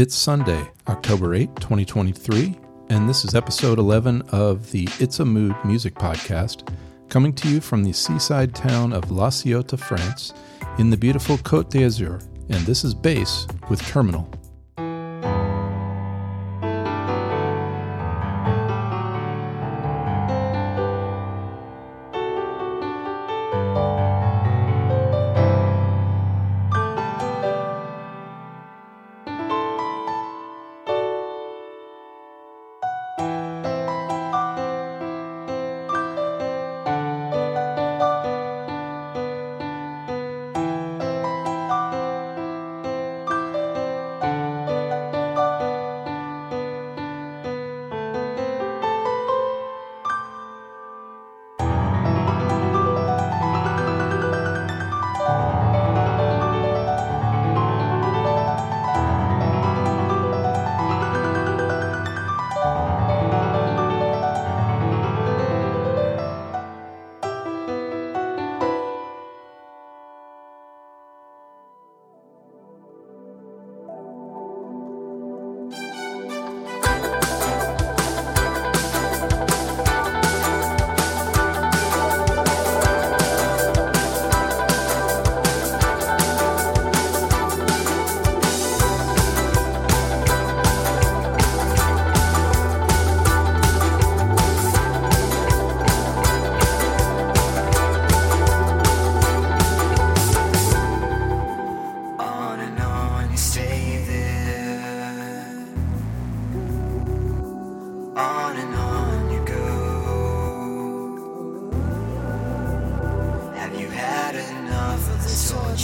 It's Sunday, October 8, 2023, and this is episode 11 of the It's a Mood music podcast, coming to you from the seaside town of La Ciotat, France, in the beautiful Côte d'Azur. And this is Bass with Terminal.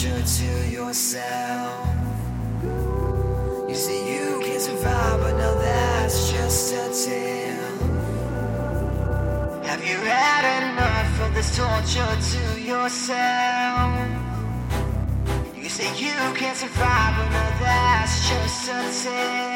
To yourself? You say you can survive, but now that's just a tale. Have you had enough of this torture to yourself? You say you can't survive, but now that's just a tale.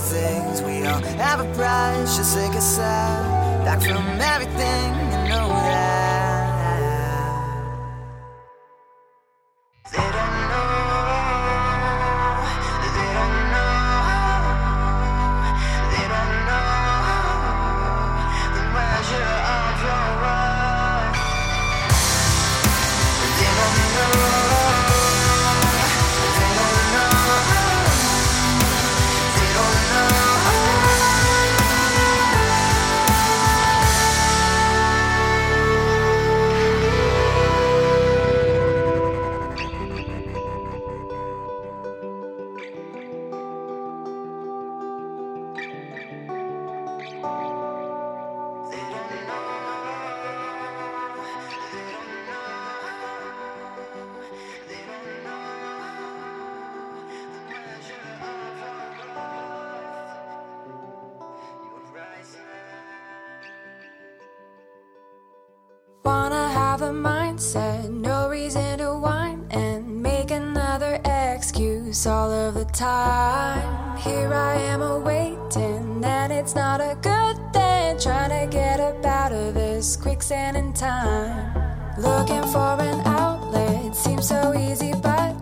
Things. We all have a price, just take a side. Back from everything, you know that. Mindset, no reason to whine and make another excuse all of the time. Here I am awaiting, and it's not a good thing. Trying to get up out of this quicksand in time. Looking for an outlet seems so easy, but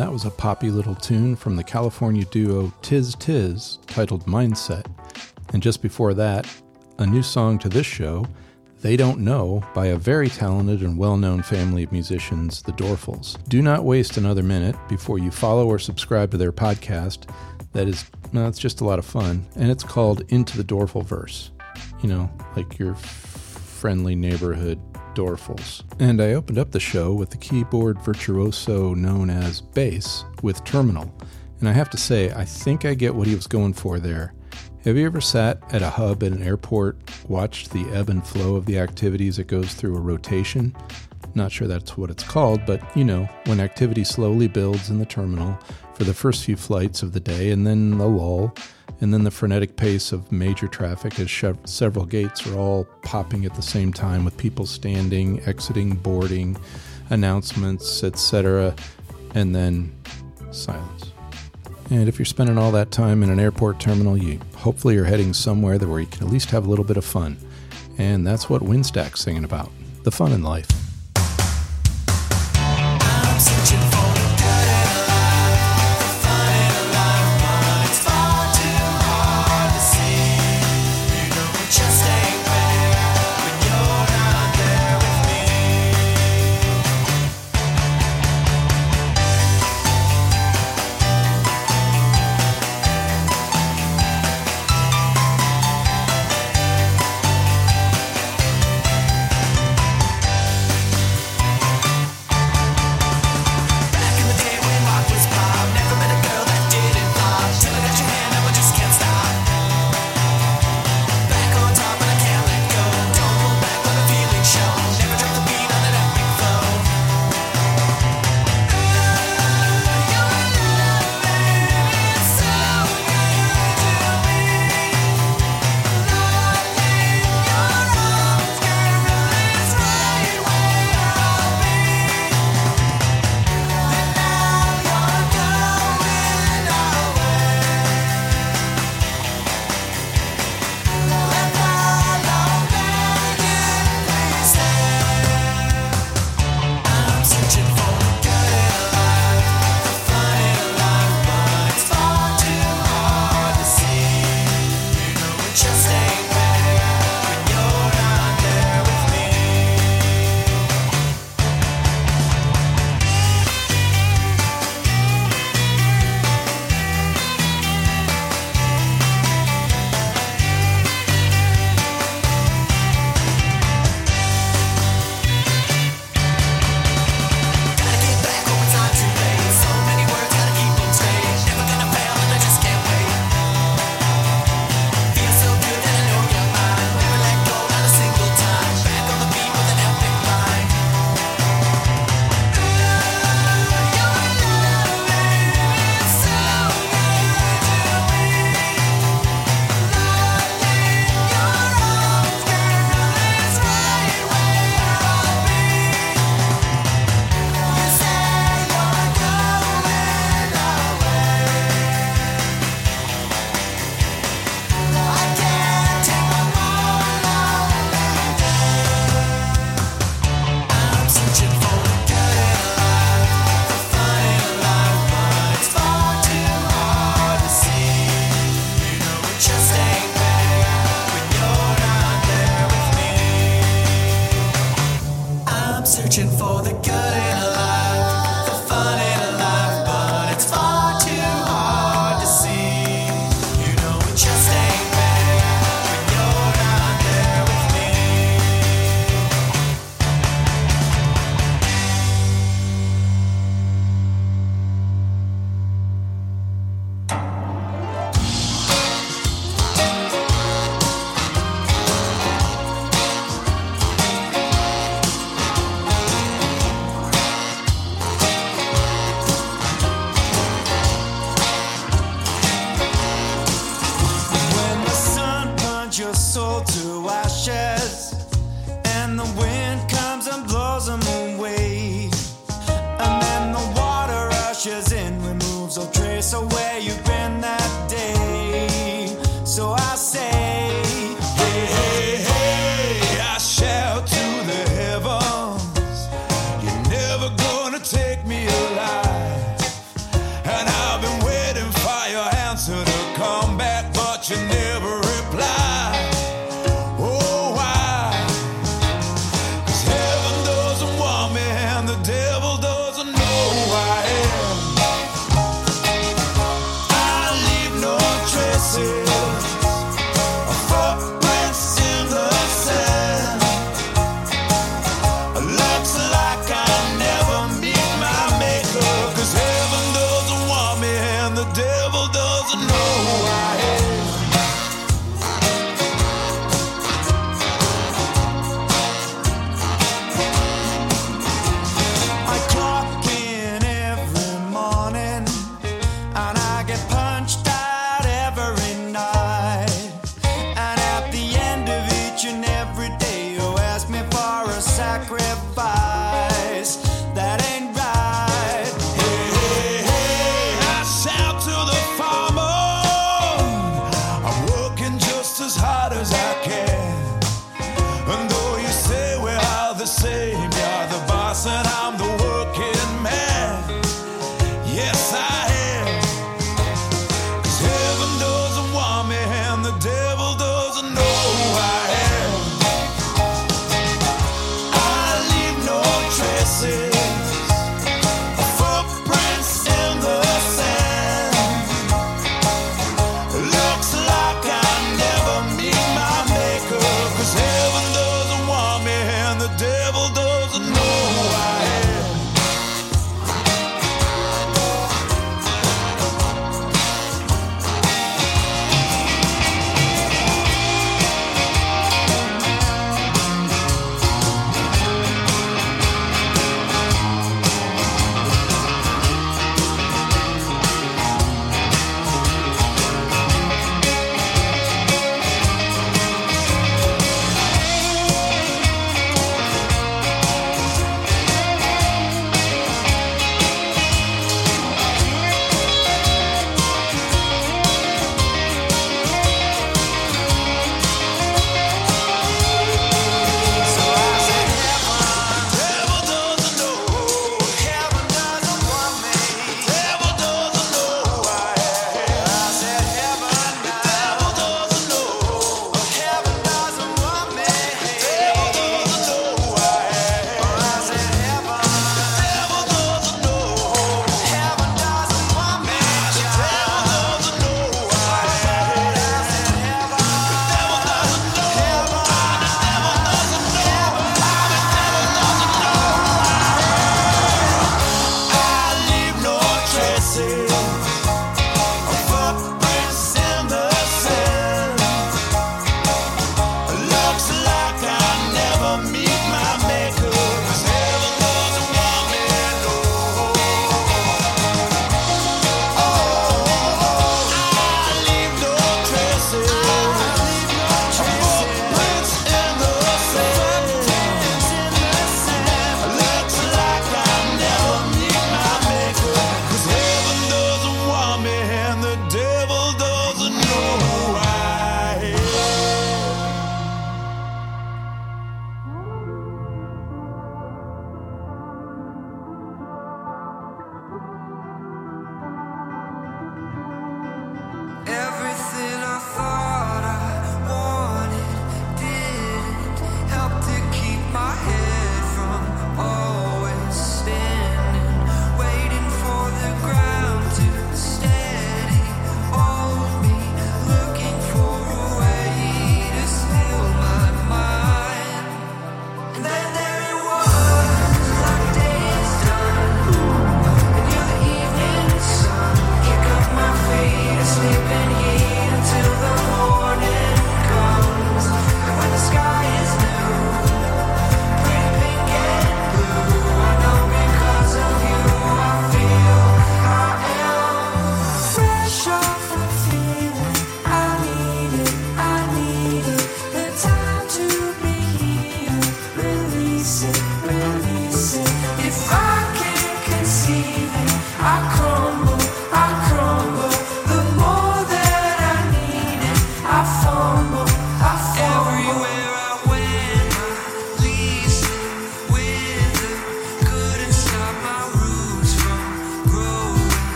that was a poppy little tune from the California duo Tis Tis titled Mindset. And just before that, a new song to this show, They Don't Know, by a very talented and well known family of musicians, the Doerfels. Do not waste another minute before you follow or subscribe to their podcast. That is, no, it's just a lot of fun. And it's called Into the Doerfel Verse. You know, like your friendly neighborhood Doerfels. And I opened up the show with the keyboard virtuoso known as Bass with Terminal. And I have to say, I think I get what he was going for there. Have you ever sat at a hub at an airport, watched the ebb and flow of the activities that goes through a rotation? Not sure that's what it's called, but you know, when activity slowly builds in the terminal for the first few flights of the day, and then the lull, and then the frenetic pace of major traffic as several gates are all popping at the same time with people standing, exiting, boarding, announcements, etc., and then silence. And if you're spending all that time in an airport terminal, you hopefully you're heading somewhere where you can at least have a little bit of fun. And that's what Winstack's singing about the fun in life. I'm searching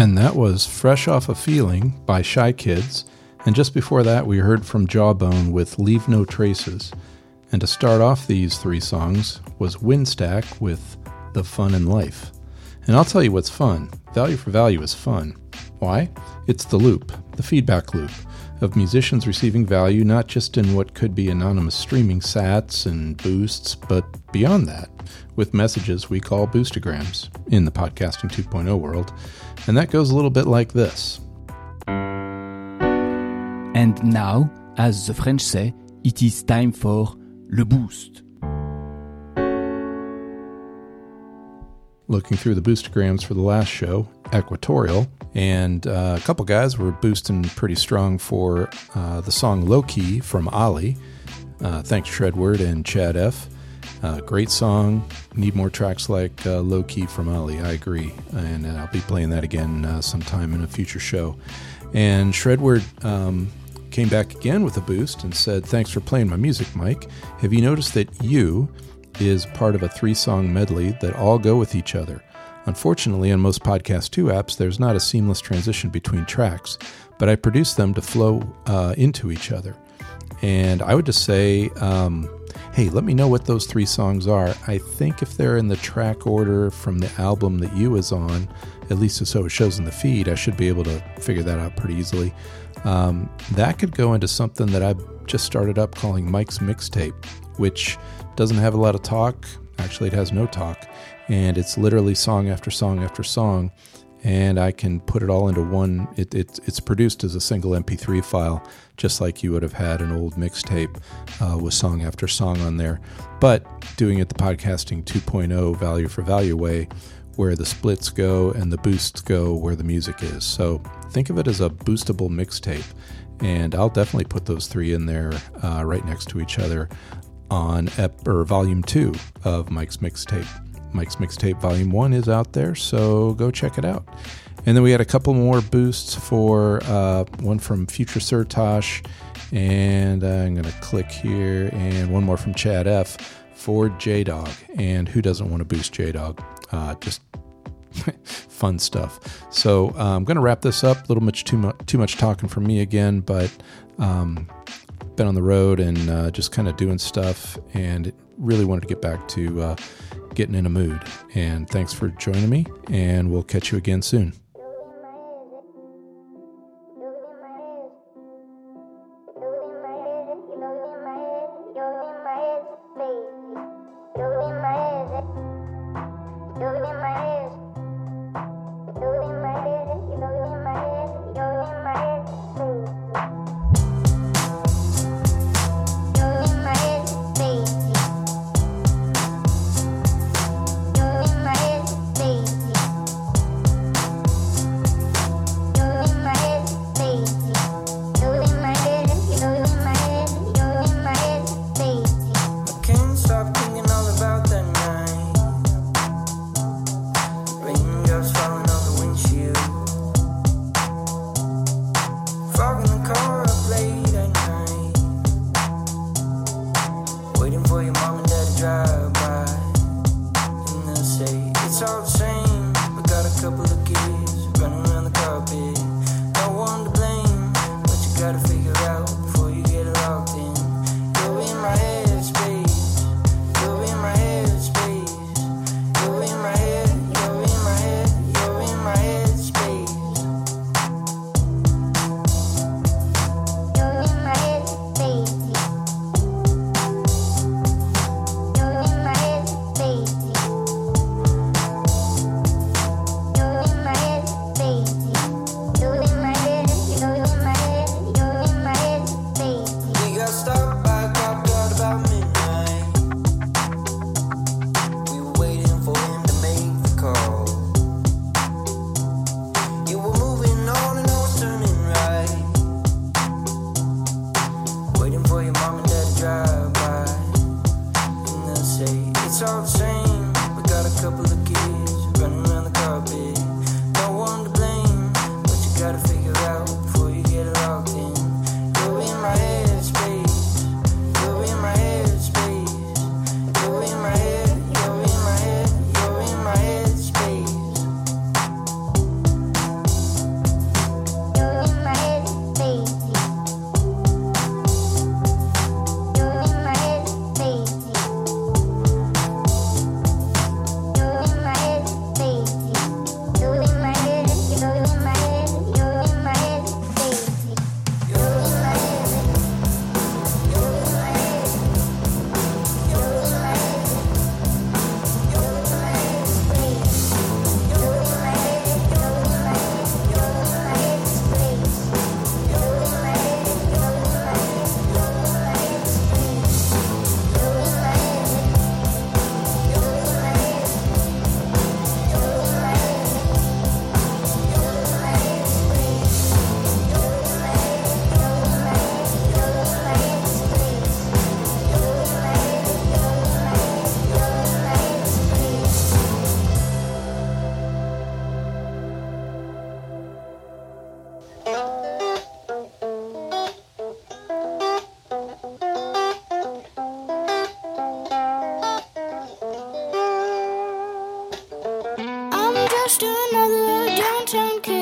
And that was Fresh Off a Feeling by Shy Kids. And just before that, we heard from Jawbone with Leave No Traces. And to start off these three songs was Winstack with The Fun in Life. And I'll tell you what's fun. Value for Value is fun. Why? It's the loop, the feedback loop, of musicians receiving value not just in what could be anonymous streaming sats and boosts, but beyond that, with messages we call boostograms in the podcasting 2.0 world. And that goes a little bit like this. And now, as the French say, it is time for le boost. looking through the boostograms for the last show, Equatorial, and uh, a couple guys were boosting pretty strong for uh, the song Low Key from Ali. Uh, thanks, Shredword and Chad F. Uh, great song. Need more tracks like uh, Low Key from Ali. I agree. And I'll be playing that again uh, sometime in a future show. And Shredward um, came back again with a boost and said, Thanks for playing my music, Mike. Have you noticed that you is part of a three song medley that all go with each other? Unfortunately, on most Podcast 2 apps, there's not a seamless transition between tracks, but I produce them to flow uh, into each other. And I would just say, um, hey, let me know what those three songs are. I think if they're in the track order from the album that you is on, at least so it shows in the feed, I should be able to figure that out pretty easily. Um, that could go into something that I've just started up calling Mike's Mixtape, which doesn't have a lot of talk. Actually, it has no talk. And it's literally song after song after song and I can put it all into one. It, it, it's produced as a single MP3 file, just like you would have had an old mixtape uh, with song after song on there. But doing it the podcasting 2.0 value for value way, where the splits go and the boosts go where the music is. So think of it as a boostable mixtape. And I'll definitely put those three in there uh, right next to each other on ep- or volume two of Mike's mixtape. Mike's Mixtape Volume 1 is out there, so go check it out. And then we had a couple more boosts for uh, one from Future Surtosh, and I'm going to click here, and one more from Chad F for J Dog. And who doesn't want to boost J Dog? Uh, just fun stuff. So uh, I'm going to wrap this up. A little much too much too much talking for me again, but um, been on the road and uh, just kind of doing stuff, and really wanted to get back to uh, getting in a mood. And thanks for joining me, and we'll catch you again soon. Just another downtown kid.